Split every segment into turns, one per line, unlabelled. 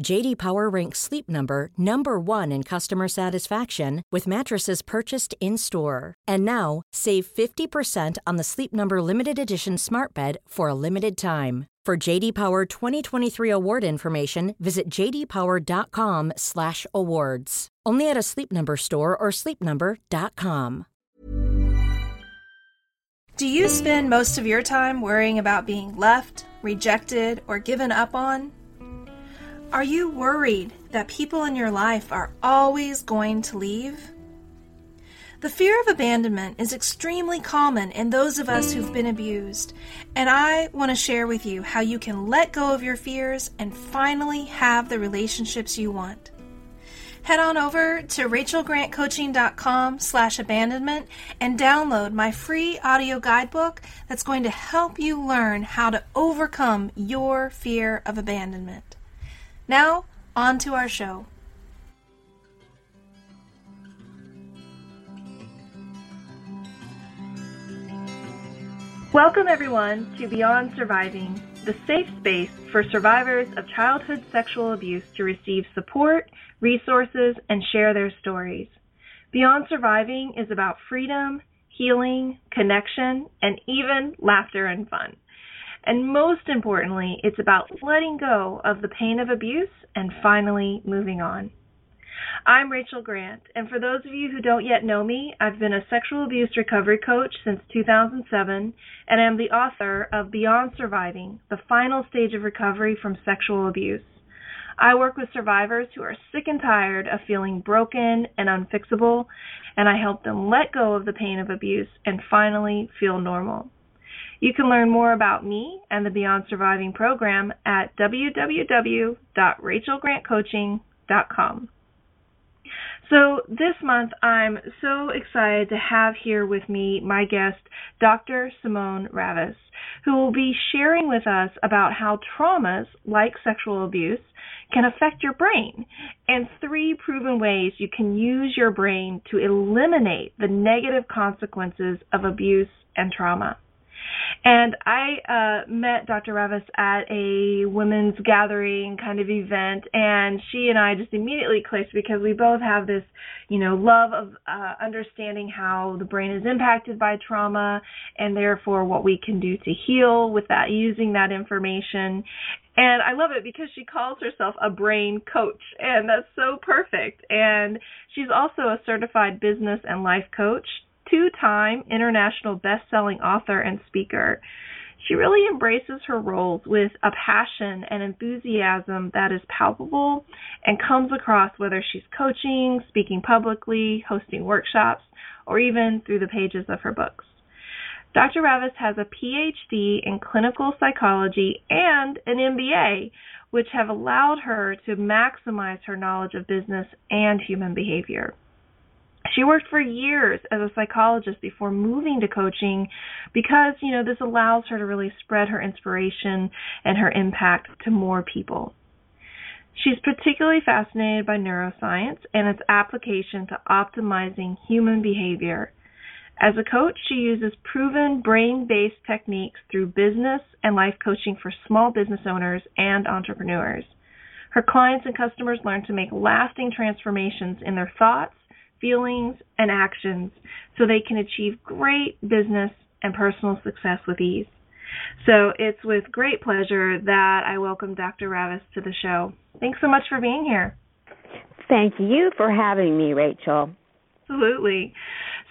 JD Power ranks Sleep Number number 1 in customer satisfaction with mattresses purchased in-store. And now, save 50% on the Sleep Number limited edition Smart Bed for a limited time. For JD Power 2023 award information, visit jdpower.com/awards. Only at a Sleep Number store or sleepnumber.com.
Do you spend most of your time worrying about being left, rejected, or given up on? Are you worried that people in your life are always going to leave? The fear of abandonment is extremely common in those of us who've been abused, and I want to share with you how you can let go of your fears and finally have the relationships you want. Head on over to rachelgrantcoaching.com slash abandonment and download my free audio guidebook that's going to help you learn how to overcome your fear of abandonment. Now, on to our show. Welcome, everyone, to Beyond Surviving, the safe space for survivors of childhood sexual abuse to receive support, resources, and share their stories. Beyond Surviving is about freedom, healing, connection, and even laughter and fun. And most importantly, it's about letting go of the pain of abuse and finally moving on. I'm Rachel Grant, and for those of you who don't yet know me, I've been a sexual abuse recovery coach since 2007 and I'm the author of Beyond Surviving The Final Stage of Recovery from Sexual Abuse. I work with survivors who are sick and tired of feeling broken and unfixable, and I help them let go of the pain of abuse and finally feel normal. You can learn more about me and the Beyond Surviving program at www.rachelgrantcoaching.com. So, this month I'm so excited to have here with me my guest, Dr. Simone Ravicz, who will be sharing with us about how traumas like sexual abuse can affect your brain and three proven ways you can use your brain to eliminate the negative consequences of abuse and trauma. And I uh, met Dr. Ravicz at a women's gathering kind of event, and she and I just immediately clicked because we both have this, you know, love of uh, understanding how the brain is impacted by trauma, and therefore what we can do to heal with that, using that information. And I love it because she calls herself a brain coach, and that's so perfect. And she's also a certified business and life coach two time international best selling author and speaker. She really embraces her roles with a passion and enthusiasm that is palpable and comes across whether she's coaching, speaking publicly, hosting workshops, or even through the pages of her books. Dr. Ravicz has a PhD in clinical psychology and an MBA, which have allowed her to maximize her knowledge of business and human behavior. She worked for years as a psychologist before moving to coaching because, you know, this allows her to really spread her inspiration and her impact to more people. She's particularly fascinated by neuroscience and its application to optimizing human behavior. As a coach, she uses proven brain based techniques through business and life coaching for small business owners and entrepreneurs. Her clients and customers learn to make lasting transformations in their thoughts, feelings, and actions so they can achieve great business and personal success with ease. So it's with great pleasure that I welcome Dr. Ravicz to the show. Thanks so much for being here.
Thank you for having me, Rachel.
Absolutely.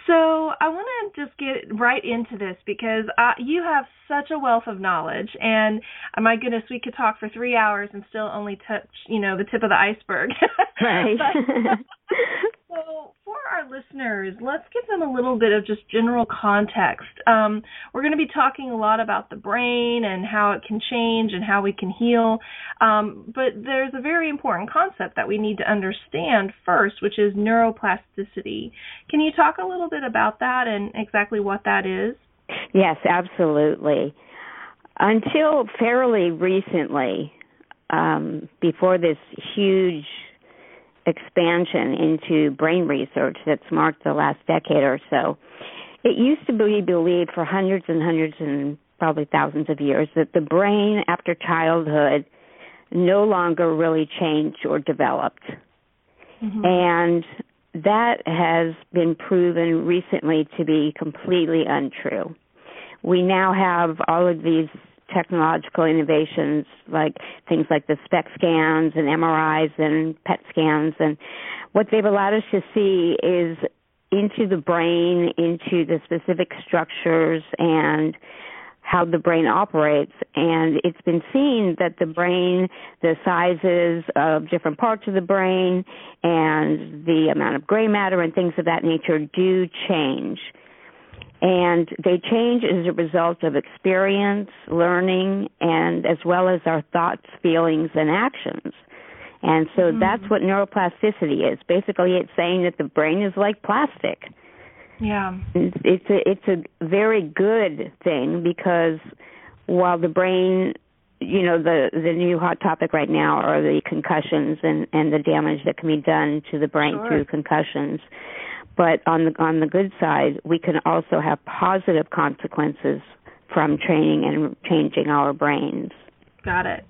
So I want to just get right into this because uh, you have such a wealth of knowledge, and uh, my goodness, we could talk for three hours and still only touch, you know, the tip of the iceberg.
Right.
but, so for our listeners, let's give them a little bit of just general context. Um, we're going to be talking a lot about the brain and how it can change and how we can heal. Um, but there's a very important concept that we need to understand first, which is neuroplasticity. Can you talk a little bit about that and exactly what that is?
Yes, absolutely. Until fairly recently, um, before this huge expansion into brain research that's marked the last decade or so. It used to be believed for hundreds and hundreds and probably thousands of years that the brain after childhood no longer really changed or developed. Mm-hmm. And that has been proven recently to be completely untrue. We now have all of these technological innovations like things like the SPECT scans and MRIs and PET scans. And what they've allowed us to see is into the brain, into the specific structures and how the brain operates. And it's been seen that the brain the sizes of different parts of the brain and the amount of gray matter and things of that nature do change and they change as a result of experience, learning, and as well as our thoughts, feelings, and actions. And so mm-hmm. that's what neuroplasticity is. Basically, it's saying that the brain is like plastic.
Yeah.
It's a it's a very good thing because while the brain, you know, the the new hot topic right now are the concussions and and the damage that can be done to the brain
sure.
through concussions but on the on the good side, we can also have positive consequences from training and changing our brains.
Got it.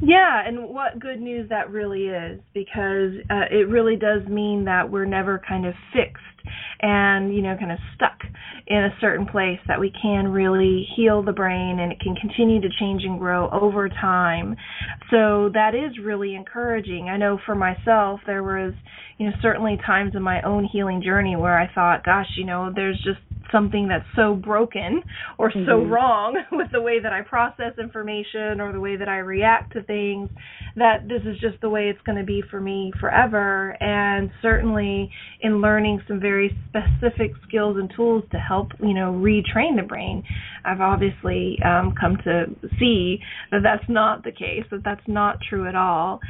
Yeah, and what good news that really is because uh, it really does mean that we're never kind of fixed and, you know, kind of stuck in a certain place, that we can really heal the brain and it can continue to change and grow over time. So that is really encouraging. I know for myself, there was, you know, certainly times in my own healing journey where I thought, gosh, you know, there's just something that's so broken or so mm-hmm. wrong with the way that I process information or the way that I react to things that this is just the way it's going to be for me forever. And certainly in learning some very specific skills and tools to help, you know, retrain the brain, I've obviously um, come to see that that's not the case, that that's not true at all.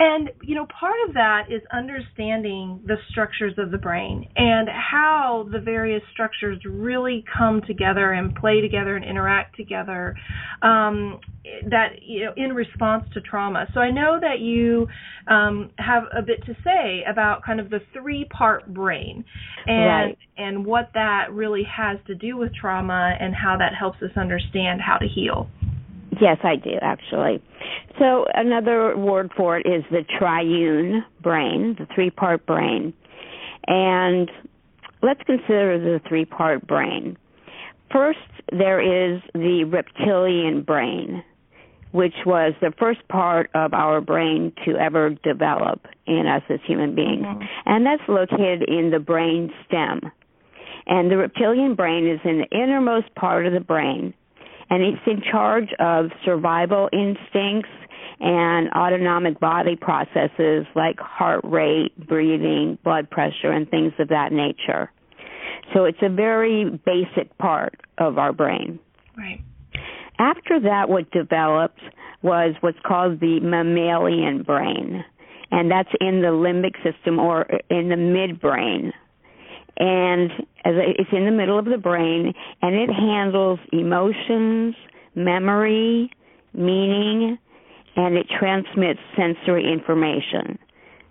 And, you know, part of that is understanding the structures of the brain and how the various structures really come together and play together and interact together um, that, you know, in response to trauma. So I know that you um, have a bit to say about kind of the three part brain and,
right.
and what that really has to do with trauma and how that helps us understand how to heal.
Yes, I do actually. So another word for it is the triune brain, the three-part brain. And let's consider the three-part brain. First, there is the reptilian brain, which was the first part of our brain to ever develop in us as human beings. Mm-hmm. And that's located in the brain stem. And the reptilian brain is in the innermost part of the brain and it's in charge of survival instincts and autonomic body processes like heart rate, breathing, blood pressure, and things of that nature. So it's a very basic part of our brain.
Right.
After that, what developed was what's called the mammalian brain, and that's in the limbic system or in the midbrain. And it's in the middle of the brain, and it handles emotions, memory, meaning, and it transmits sensory information.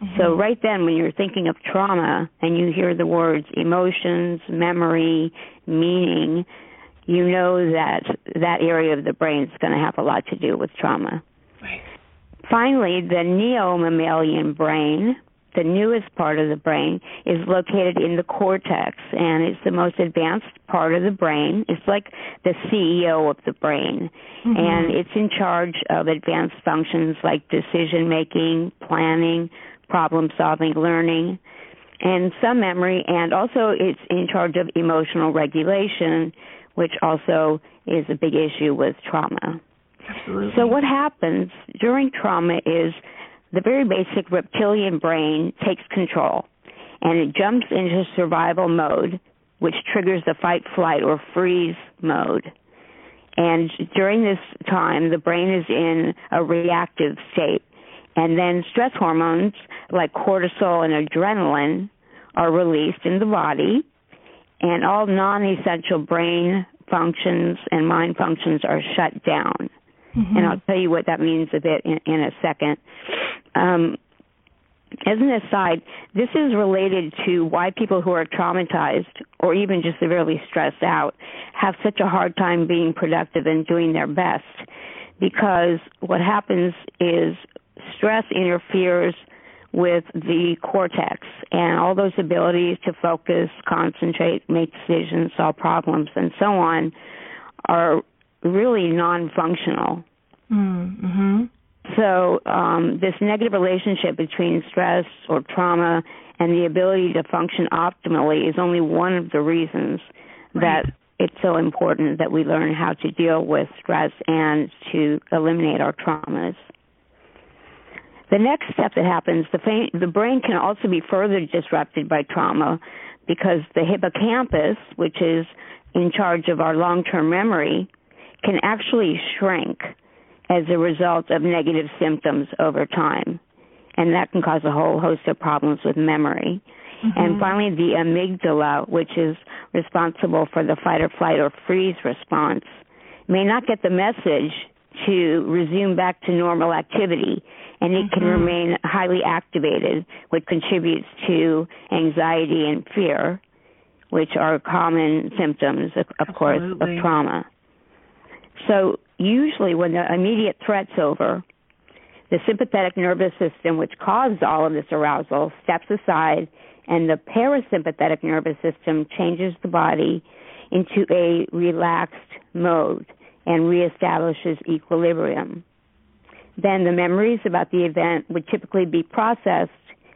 Mm-hmm. So right then when you're thinking of trauma and you hear the words emotions, memory, meaning, you know that that area of the brain is going to have a lot to do with trauma.
Right.
Finally, the neo-mammalian brain, the newest part of the brain, is located in the cortex, and it's the most advanced part of the brain. It's like the CEO of the brain, mm-hmm. and it's in charge of advanced functions like decision making, planning, problem solving, learning, and some memory, and also it's in charge of emotional regulation, which also is a big issue with trauma.
Absolutely.
So what happens during trauma is the very basic reptilian brain takes control and it jumps into survival mode, which triggers the fight, flight, or freeze mode. And during this time, the brain is in a reactive state. And then stress hormones like cortisol and adrenaline are released in the body, and all non essential brain functions and mind functions are shut down. Mm-hmm. And I'll tell you what that means a bit in, in a second. Um, as an aside, this is related to why people who are traumatized or even just severely stressed out have such a hard time being productive and doing their best. Because what happens is stress interferes with the cortex and all those abilities to focus, concentrate, make decisions, solve problems, and so on are really non-functional.
Mm-hmm.
So um, this negative relationship between stress or trauma and the ability to function optimally is only one of the reasons right. that it's so important that we learn how to deal with stress and to eliminate our traumas. The next step that happens, the, the brain can also be further disrupted by trauma because the hippocampus, which is in charge of our long-term memory, can actually shrink as a result of negative symptoms over time. And that can cause a whole host of problems with memory. Mm-hmm. And finally, the amygdala, which is responsible for the fight or flight or freeze response, may not get the message to resume back to normal activity and it mm-hmm. can remain highly activated, which contributes to anxiety and fear, which are common symptoms, of, of course, of trauma. So usually when the immediate threat's over, the sympathetic nervous system, which caused all of this arousal, steps aside and the parasympathetic nervous system changes the body into a relaxed mode and reestablishes equilibrium. Then the memories about the event would typically be processed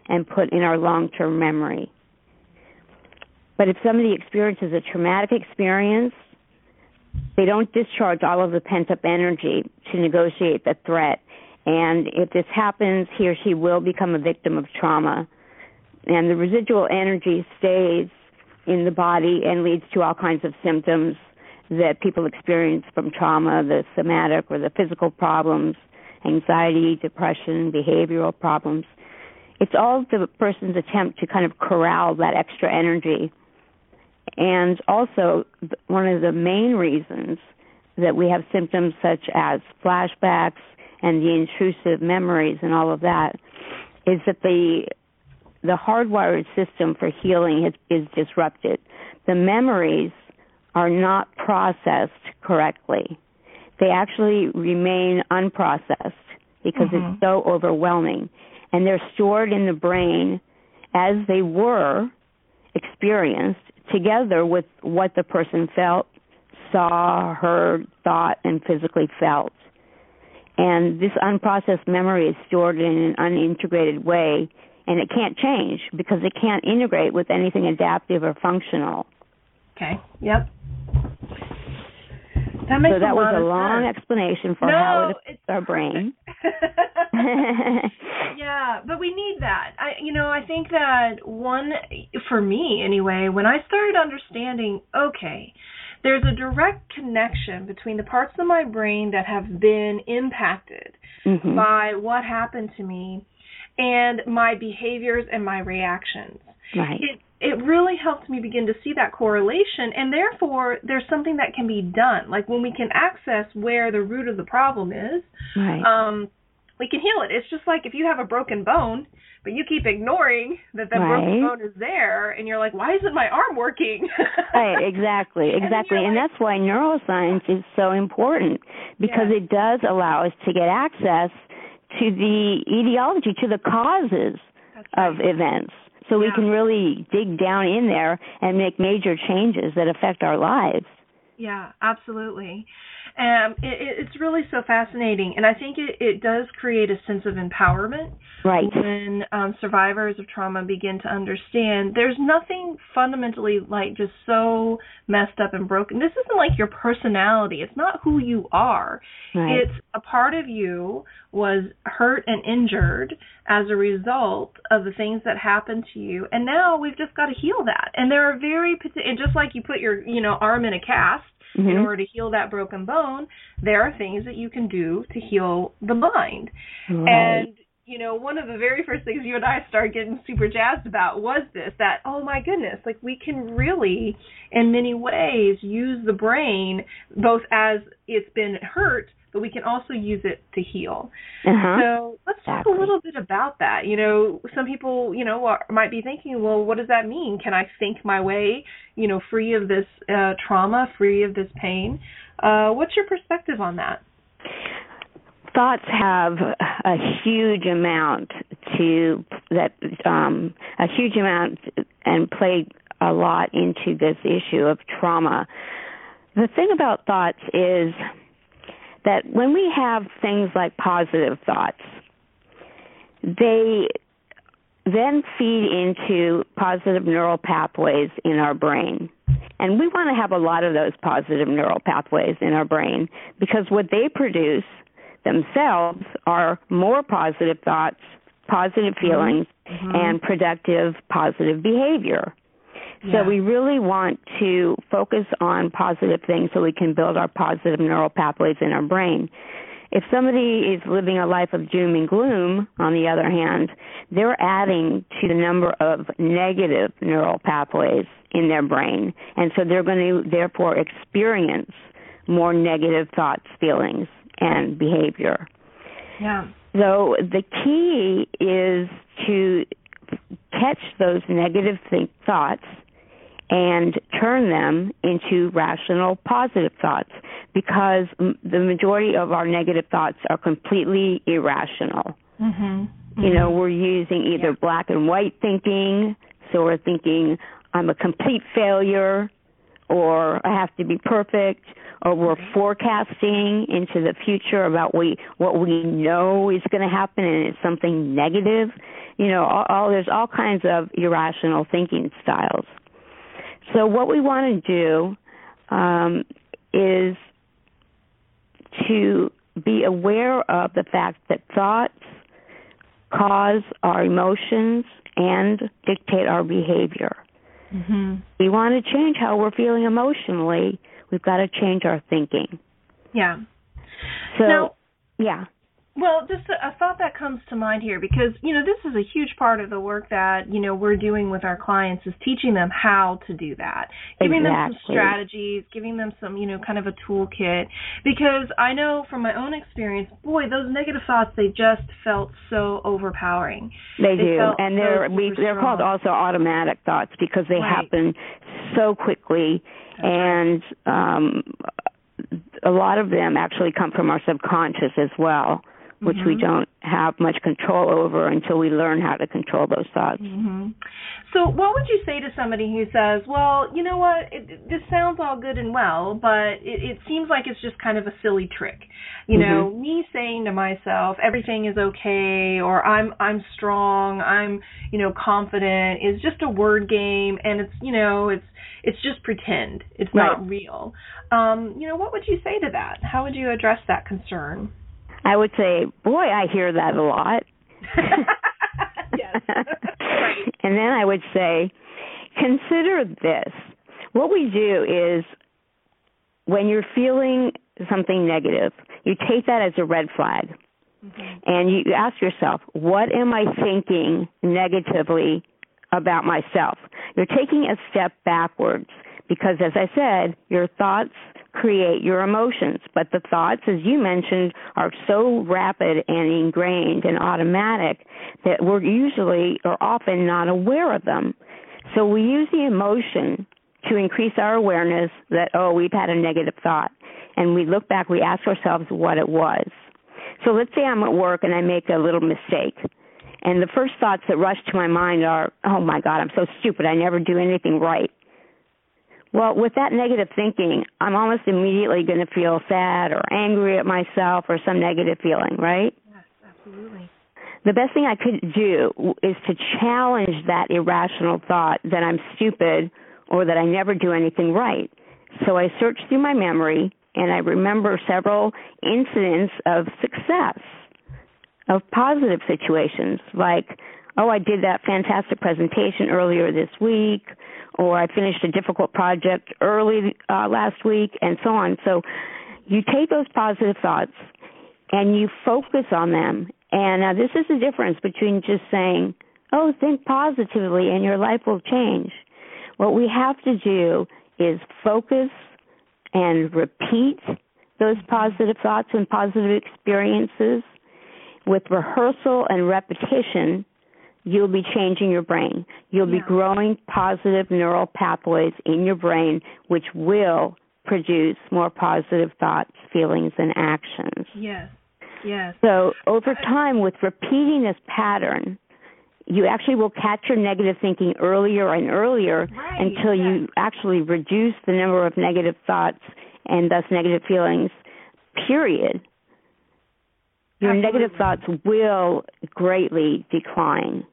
and put in our long-term memory. But if somebody experiences a traumatic experience, they don't discharge all of the pent up energy to negotiate the threat. And if this happens, he or she will become a victim of trauma. And the residual energy stays in the body and leads to all kinds of symptoms that people experience from trauma, the somatic or the physical problems, anxiety, depression, behavioral problems. It's all the person's attempt to kind of corral that extra energy and also, one of the main reasons that we have symptoms such as flashbacks and the intrusive memories and all of that is that the the hardwired system for healing is, is disrupted. The memories are not processed correctly. They actually remain unprocessed because mm-hmm. it's so overwhelming. And they're stored in the brain as they were experienced together with what the person felt, saw, heard, thought, and physically felt. And this unprocessed memory is stored in an unintegrated way, and it can't change because it can't integrate with anything adaptive or functional.
Okay. Yep. That makes
so that
a
was
a
long
sense.
explanation for
no,
how it affects our brain.
yeah, but we need that. I you know, I think that one for me anyway, when I started understanding, okay, there's a direct connection between the parts of my brain that have been impacted mm-hmm. by what happened to me and my behaviors and my reactions.
Right.
It it really helped me begin to see that correlation and therefore there's something that can be done like when we can access where the root of the problem is
right.
um we can heal it it's just like if you have a broken bone but you keep ignoring that that
right.
broken bone is there and you're like why isn't my arm working
right exactly exactly
and,
and
like,
that's why neuroscience is so important because
yes.
it does allow us to get access to the etiology to the causes
right.
of events so
yeah.
we can really dig down in there and make major changes that affect our lives.
Yeah, absolutely. Um, it, it's really so fascinating, and I think it, it does create a sense of empowerment.
Right.
When um, survivors of trauma begin to understand there's nothing fundamentally like just so messed up and broken. This isn't like your personality. It's not who you are.
Right.
It's a part of you was hurt and injured as a result of the things that happened to you, and now we've just got to heal that. And there are very and just like you put your you know arm in a cast
mm-hmm.
in order to heal that broken bone, there are things that you can do to heal the mind.
Right.
And you know, one of the very first things you and I started getting super jazzed about was this that, oh my goodness, like we can really, in many ways, use the brain both as it's been hurt, but we can also use it to heal.
Uh-huh.
So let's talk a little bit about that. You know, some people, you know, are, might be thinking, well, what does that mean? Can I think my way, you know, free of this uh, trauma, free of this pain? Uh, what's your perspective on that?
thoughts have a huge amount to that um a huge amount and play a lot into this issue of trauma. The thing about thoughts is that when we have things like positive thoughts, they then feed into positive neural pathways in our brain. And we want to have a lot of those positive neural pathways in our brain because what they produce themselves are more positive thoughts, positive feelings,
mm-hmm.
and productive positive behavior.
Yeah.
So we really want to focus on positive things so we can build our positive neural pathways in our brain. If somebody is living a life of doom and gloom, on the other hand, they're adding to the number of negative neural pathways in their brain. And so they're going to therefore experience more negative thoughts, feelings, and behavior.
Yeah.
So the key is to catch those negative think- thoughts and turn them into rational positive thoughts because the majority of our negative thoughts are completely irrational.
Mm-hmm. Mm-hmm.
You know, we're using either
yeah.
black and white thinking, so we're thinking I'm a complete failure or I have to be perfect or we're forecasting into the future about we what we know is going to happen and it's something negative. You know, all, all there's all kinds of irrational thinking styles. So what we want to do um, is to be aware of the fact that thoughts cause our emotions and dictate our behavior.
Mm-hmm.
We want to change how we're feeling emotionally. We've got to change our thinking.
Yeah.
So,
now,
yeah.
Well, just a, a thought that comes to mind here because, you know, this is a huge part of the work that, you know, we're doing with our clients is teaching them how to do that. Giving
exactly.
them some strategies, giving them some, you know, kind of a toolkit. Because I know from my own experience, boy, those negative thoughts, they just felt so overpowering.
They,
They
do. And they're we, they're called also automatic thoughts because they
Right.
happen so quickly
That's right.
and um a lot of them actually come from our subconscious as well, which we
Mhm.
don't have much control over until we learn how to control those thoughts.
hmm So, what would you say to somebody who says, "Well, you know what? It, this sounds all good and well, but it, it seems like it's just kind of a silly trick." You know, me saying to myself, "Everything is okay," or "I'm I'm strong," "I'm you know confident," is just a word game, and it's you know it's it's just pretend. It's not real. Um, you know, what would you say to that? How would you address that concern?
I would say, boy, I hear that a lot.
yes. right.
And then I would say, consider this. What we do is when you're feeling something negative, you take that as a red flag. Mm-hmm. And you ask yourself, what am I thinking negatively about myself. You're taking a step backwards because, as I said, your thoughts create your emotions. But the thoughts, as you mentioned, are so rapid and ingrained and automatic that we're usually or often not aware of them. So we use the emotion to increase our awareness that, oh, we've had a negative thought. And we look back, we ask ourselves what it was. So let's say I'm at work and I make a little mistake. And the first thoughts that rush to my mind are, oh my God, I'm so stupid. I never do anything right. Well, with that negative thinking, I'm almost immediately going to feel sad or angry at myself or some negative feeling, right?
Yes, absolutely.
The best thing I could do is to challenge that irrational thought that I'm stupid or that I never do anything right. So I search through my memory and I remember several incidents of success, of positive situations, like, oh, I did that fantastic presentation earlier this week, or I finished a difficult project early uh, last week, and so on. So you take those positive thoughts and you focus on them. And now this is the difference between just saying, oh, think positively and your life will change. What we have to do is focus and repeat those positive thoughts and positive experiences with rehearsal and repetition you'll be changing your brain. You'll yeah. be growing positive neural pathways in your brain, which will produce more positive thoughts, feelings, and actions.
Yes. Yes.
So over time, with repeating this pattern, you actually will catch your negative thinking earlier and earlier
right,
until
yes.
you actually reduce the number of negative thoughts and thus negative feelings, period. Your
Absolutely.
negative thoughts will greatly decline.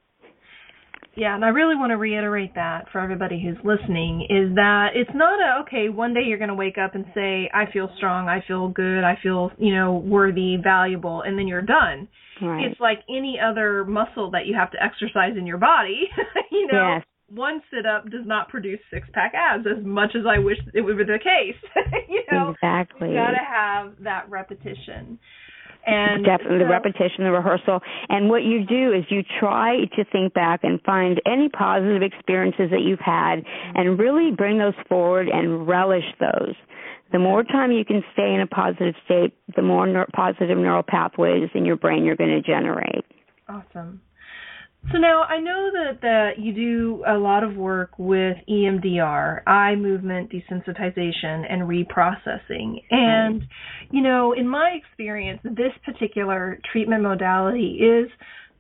Yeah, and I really want to reiterate that for everybody who's listening is that it's not a okay, one day you're going to wake up and say I feel strong, I feel good, I feel, you know, worthy, valuable and then you're done.
Right.
It's like any other muscle that you have to exercise in your body, you know.
Yes.
One sit up does not produce six pack abs as much as I wish it would be the case. you know,
exactly.
you got to have that repetition. And
definitely
so,
the repetition, the rehearsal. And what you do is you try to think back and find any positive experiences that you've had and really bring those forward and relish those. The more time you can stay in a positive state, the more ne- positive neural pathways in your brain you're going to generate.
Awesome. So now I know that that you do a lot of work with EMDR, eye movement desensitization and reprocessing. And mm-hmm. you know, in my experience, this particular treatment modality is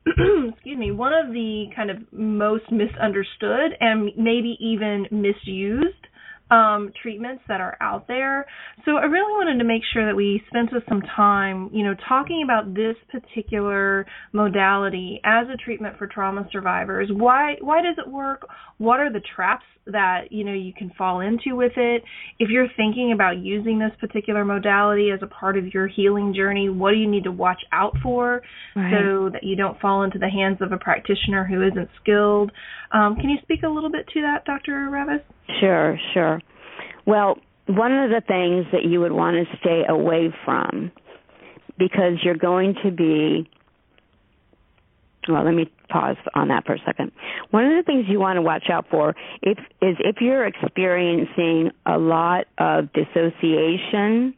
excuse me, one of the kind of most misunderstood and maybe even misused um, treatments that are out there. So I really wanted to make sure that we spent some time, you know, talking about this particular modality as a treatment for trauma survivors. Why why does it work? What are the traps that you know you can fall into with it? If you're thinking about using this particular modality as a part of your healing journey, what do you need to watch out for
right.
so that you don't fall into the hands of a practitioner who isn't skilled? Um, can you speak a little bit to that, Dr. Ravicz?
Sure, sure. Well, one of the things that you would want to stay away from because you're going to be well, let me pause on that for a second. One of the things you want to watch out for if, is if you're experiencing a lot of dissociation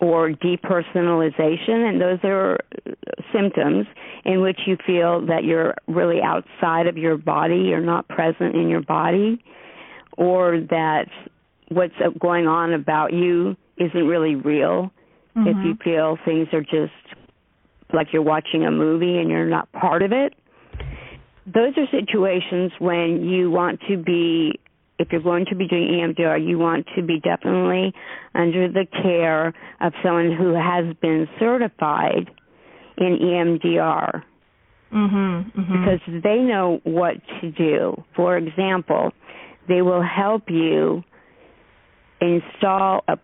or depersonalization, and those are symptoms in which you feel that you're really outside of your body, you're not present in your body, or that what's going on about you isn't really real.
Mm-hmm.
If you feel things are just like you're watching a movie and you're not part of it. Those are situations when you want to be, if you're going to be doing EMDR, you want to be definitely under the care of someone who has been certified in EMDR.
Mm-hmm, mm-hmm.
Because they know what to do. For example, they will help you install a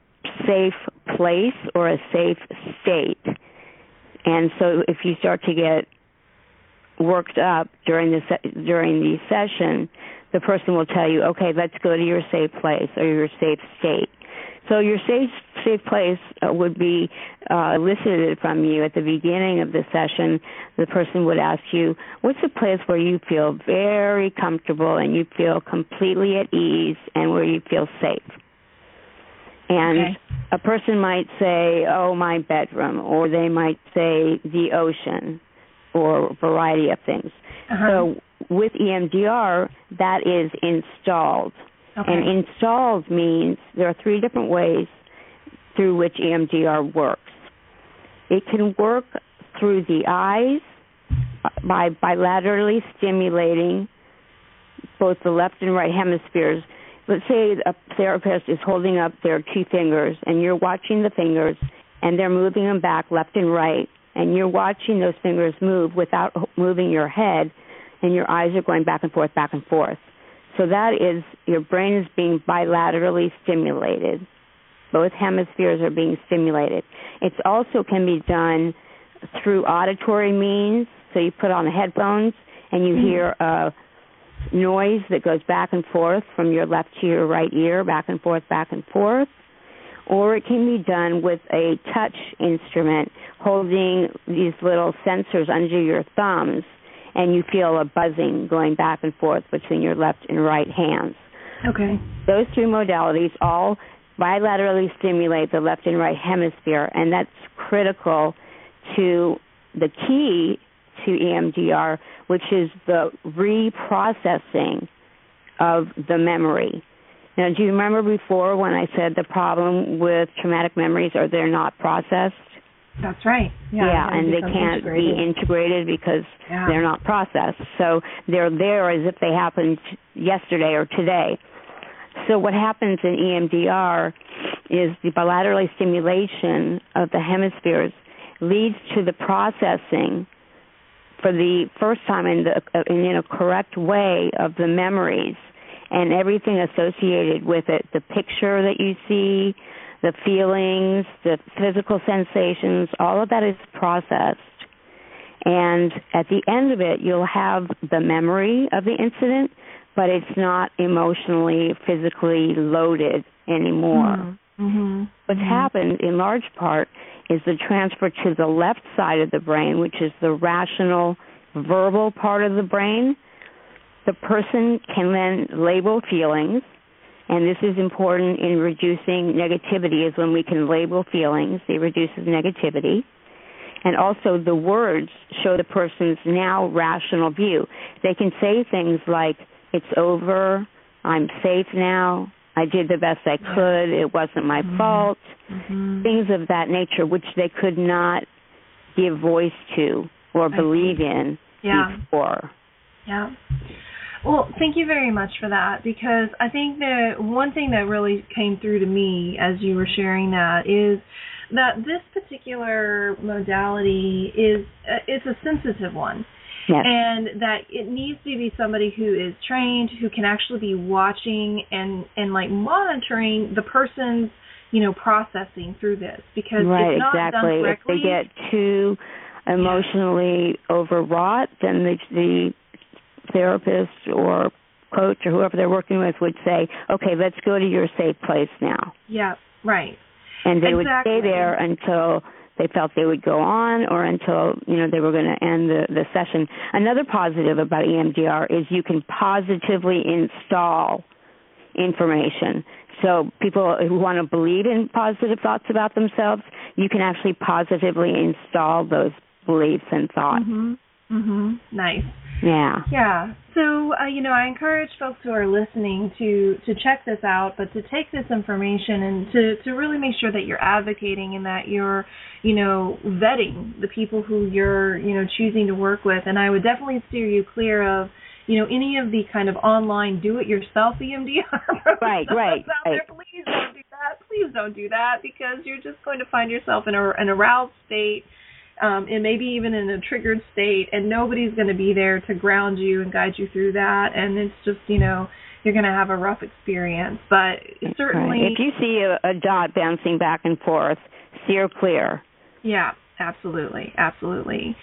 safe place or a safe state and so if you start to get worked up during the se- during the session, the person will tell you, "Okay, let's go to your safe place or your safe state." So your safe safe place uh, would be uh, elicited from you at the beginning of the session. The person would ask you, "What's a place where you feel very comfortable and you feel completely at ease and where you feel safe?" And
okay.
a person might say, "Oh, my bedroom," or they might say the ocean, or a variety of things.
Uh-huh.
So with EMDR, that is installed.
Okay.
And installed means there are three different ways through which EMDR works. It can work through the eyes uh, by bilaterally stimulating both the left and right hemispheres. Let's say a therapist is holding up their two fingers and you're watching the fingers and they're moving them back left and right and you're watching those fingers move without moving your head and your eyes are going back and forth, back and forth. So that is your brain is being bilaterally stimulated. Both hemispheres are being stimulated. It also can be done through auditory means. So you put on the headphones and you mm-hmm. hear a noise that goes back and forth from your left to your right ear, back and forth, back and forth. Or it can be done with a touch instrument holding these little sensors under your thumbs and you feel a buzzing going back and forth between your left and right hands.
Okay.
Those three modalities all bilaterally stimulate the left and right hemisphere, and that's critical to the key to EMDR, which is the reprocessing of the memory. Now, do you remember before when I said the problem with traumatic memories are they're not processed?
That's right.
Yeah, yeah and they can't
integrated.
be integrated because
yeah.
they're not processed. So they're there as if they happened yesterday or today. So what happens in EMDR is the bilateral stimulation of the hemispheres leads to the processing for the first time in the uh, in a correct way of the memories and everything associated with it, the picture that you see, the feelings, the physical sensations, all of that is processed. And at the end of it, you'll have the memory of the incident, but it's not emotionally, physically loaded anymore.
Mm-hmm. mm-hmm.
What's
mm-hmm.
happened in large part is the transfer to the left side of the brain, which is the rational, verbal part of the brain. The person can then label feelings and this is important in reducing negativity is when we can label feelings, it reduces negativity. And also the words show the person's now rational view. They can say things like, it's over, I'm safe now, I did the best I could, it wasn't my
mm-hmm.
fault,
mm-hmm.
things of that nature which they could not give voice to or believe in
yeah.
before.
Yeah. Well, thank you very much for that because I think that one thing that really came through to me as you were sharing that is that this particular modality is uh, it's a sensitive one.
Yes.
And that it needs to be somebody who is trained, who can actually be watching and and like monitoring the person's, you know, processing through this because
right,
it's not
exactly.
done correctly.
If they get too emotionally yeah. overwrought, then the the therapist or coach or whoever they're working with would say, "Okay, let's go to your safe place now."
Yeah, right.
And they
exactly.
would stay there until they felt they would go on or until you know they were going to end the, the session. Another positive about EMDR is you can positively install information. So people who want to believe in positive thoughts about themselves, you can actually positively install those beliefs and thoughts.
Mhm. Mhm. Nice.
Yeah.
Yeah. So, uh, you know, I encourage folks who are listening to to check this out, but to take this information and to to really make sure that you're advocating and that you're, you know, vetting the people who you're, you know, choosing to work with. And I would definitely steer you clear of, you know, any of the kind of online do-it-yourself EMDR
right, right,
out there. Please don't do that. Please don't do that because you're just going to find yourself in a, an aroused state um, and maybe even in a triggered state, and nobody's going to be there to ground you and guide you through that. And it's just, you know, you're going to have a rough experience. But certainly,
right. if you see a, a dot bouncing back and forth, steer clear.
Yeah, Absolutely, absolutely.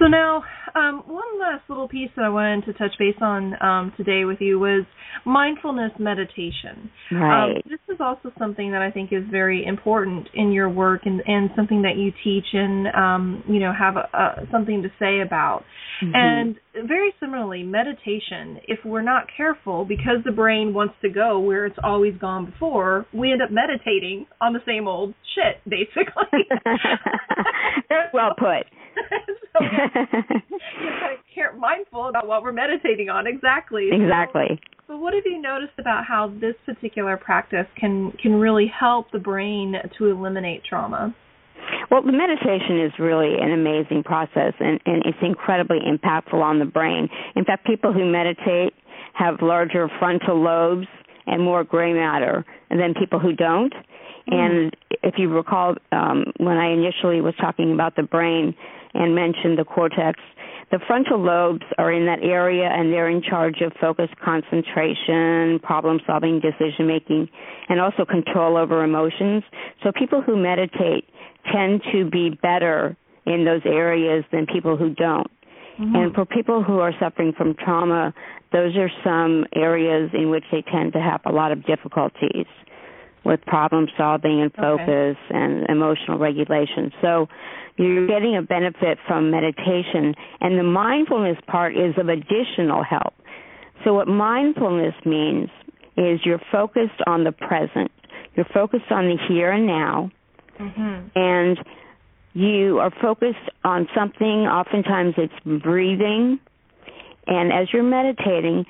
So now, um, one last little piece that I wanted to touch base on um, today with you was mindfulness meditation.
Right.
Um, this is also something that I think is very important in your work and, and something that you teach and um, you know have a, a, something to say about.
Mm-hmm.
And very similarly, meditation. If we're not careful, because the brain wants to go where it's always gone before, we end up meditating on the same old shit, basically.
well put.
so you're kind of care- mindful about what we're meditating on. Exactly.
Exactly.
So, so, what have you noticed about how this particular practice can can really help the brain to eliminate trauma?
Well, the meditation is really an amazing process, and, and it's incredibly impactful on the brain. In fact, people who meditate have larger frontal lobes and more gray matter than people who don't. Mm. And if you recall, um, when I initially was talking about the brain and mentioned the cortex, the frontal lobes are in that area and they're in charge of focus, concentration, problem solving, decision making, and also control over emotions. So people who meditate tend to be better in those areas than people who don't. Mm-hmm. And for people who are suffering from trauma, those are some areas in which they tend to have a lot of difficulties with problem solving and focus okay. and emotional regulation. So you're getting a benefit from meditation, and the mindfulness part is of additional help. So, what mindfulness means is you're focused on the present, you're focused on the here and now, mm-hmm. and you are focused on something. Oftentimes, it's breathing. And as you're meditating,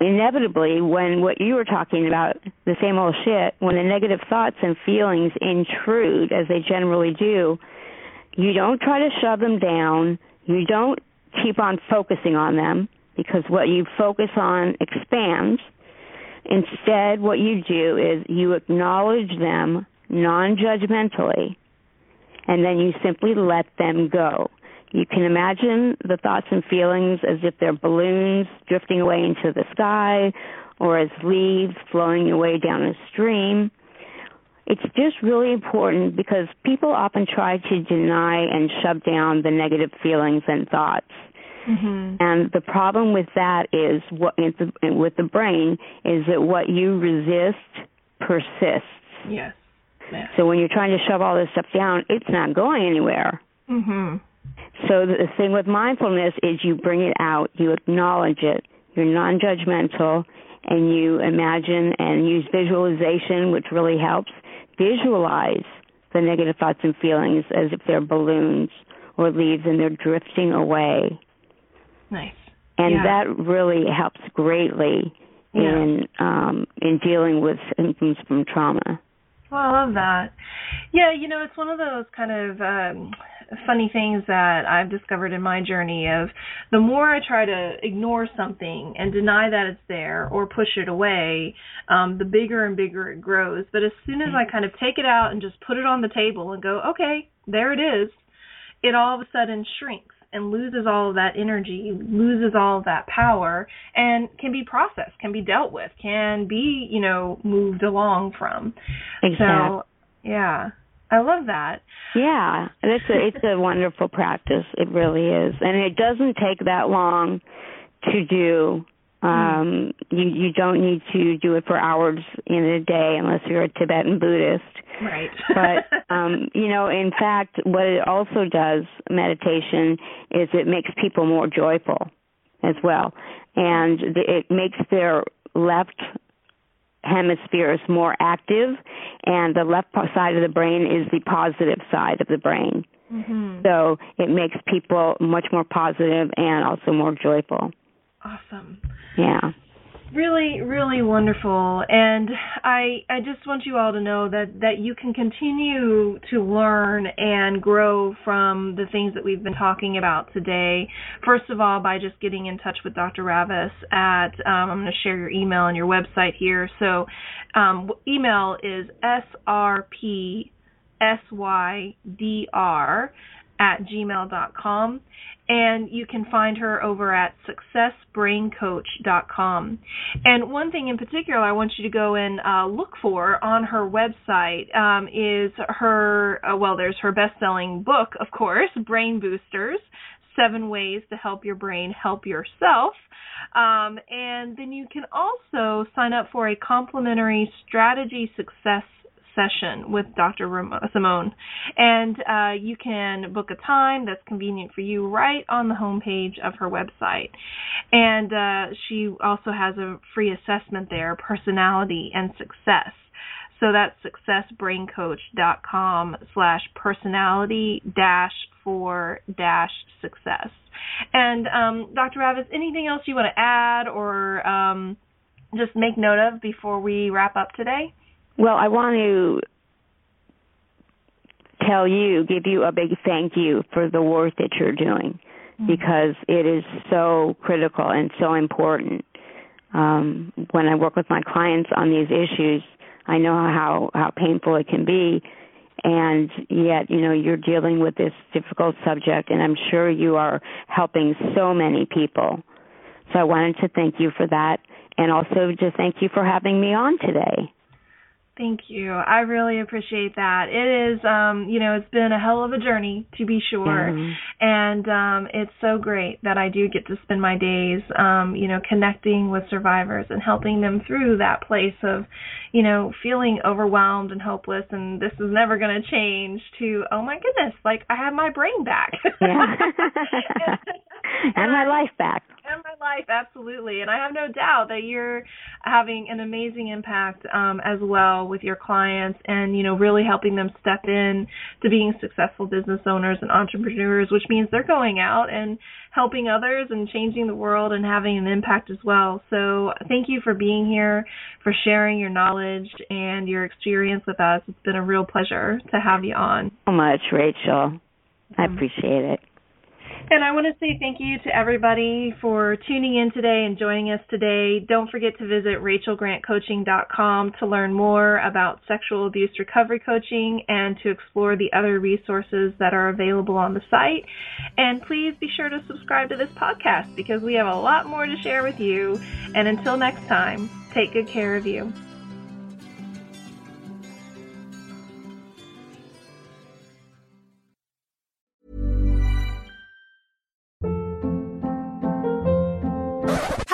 inevitably, when what you were talking about, the same old shit, when the negative thoughts and feelings intrude, as they generally do, you don't try to shove them down. You don't keep on focusing on them because what you focus on expands. Instead, what you do is you acknowledge them non judgmentally, and then you simply let them go. You can imagine the thoughts and feelings as if they're balloons drifting away into the sky or as leaves flowing away down a stream. It's just really important because people often try to deny and shove down the negative feelings and thoughts. Mm-hmm. And the problem with that is what with the brain is that what you resist persists.
Yes.
yes. So when you're trying to shove all this stuff down, it's not going anywhere.
Mm-hmm.
So the thing with mindfulness is you bring it out, you acknowledge it, you're non-judgmental, and you imagine and use visualization, which really helps. Visualize the negative thoughts and feelings as if they're balloons or leaves and they're drifting away.
Nice.
And
yeah.
that really helps greatly
yeah.
in um, in dealing with symptoms from trauma.
Well, I love that. Yeah, you know, it's one of those kind of um, funny things that I've discovered in my journey of the more I try to ignore something and deny that it's there or push it away, um, the bigger and bigger it grows. But as soon as I kind of take it out and just put it on the table and go, okay, there it is, it all of a sudden shrinks and loses all of that energy, loses all of that power, and can be processed, can be dealt with, can be, you know, moved along from.
Exactly.
So, yeah. I love that.
Yeah, it's a it's a wonderful practice. It really is, and it doesn't take that long to do. Um, you you don't need to do it for hours in a day unless you're a Tibetan Buddhist.
Right.
but um, you know, in fact, what it also does, meditation, is it makes people more joyful as well, and it makes their left hemisphere is more active, and the left side of the brain is the positive side of the brain.
Mm-hmm.
So it makes people much more positive and also more joyful.
Awesome.
Yeah
really really wonderful. And i i just want you all to know that that you can continue to learn and grow from the things that we've been talking about today. First of all by just getting in touch with dr Ravicz at um, i'm going to share your email and your website here. So um, email is srpsydr at gmail.com. And you can find her over at successbraincoach.com. And one thing in particular I want you to go and uh, look for on her website um, is her, uh, well, there's her best selling book, of course, Brain Boosters Seven Ways to Help Your Brain Help Yourself. Um, and then you can also sign up for a complimentary strategy success session with Dr. Simone. And uh, you can book a time that's convenient for you right on the homepage of her website. And uh, she also has a free assessment there, Personality and Success. So that's successbraincoach.com slash personality dash for dash success. And um, Dr. Ravicz, anything else you want to add or um, just make note of before we wrap up today?
Well, I want to tell you, give you a big thank you for the work that you're doing mm-hmm. because it is so critical and so important. Um, when I work with my clients on these issues, I know how how painful it can be, and yet you know you're dealing with this difficult subject, and I'm sure you are helping so many people. So I wanted to thank you for that, and also to thank you for having me on today.
Thank you. I really appreciate that. It is, um, you know, it's been a hell of a journey to be sure, mm-hmm. and um, it's so great that I do get to spend my days, um, you know, connecting with survivors and helping them through that place of, you know, feeling overwhelmed and hopeless, and this is never going to change. To oh my goodness, like I have my brain back.
Yeah. and my life back
and my life absolutely. And i have no doubt that you're having an amazing impact um, as well with your clients and you know really helping them step in to being successful business owners and entrepreneurs which means they're going out and helping others and changing the world and having an impact as well. So thank you for being here for sharing your knowledge and your experience with us. It's been a real pleasure to have you on.
So much rachel. I mm-hmm. appreciate it
and I want to say thank you to everybody for tuning in today and joining us today. Don't forget to visit rachelgrantcoaching.com to learn more about sexual abuse recovery coaching and to explore the other resources that are available on the site. And please be sure to subscribe to this podcast because we have a lot more to share with you. And until next time, take good care of you.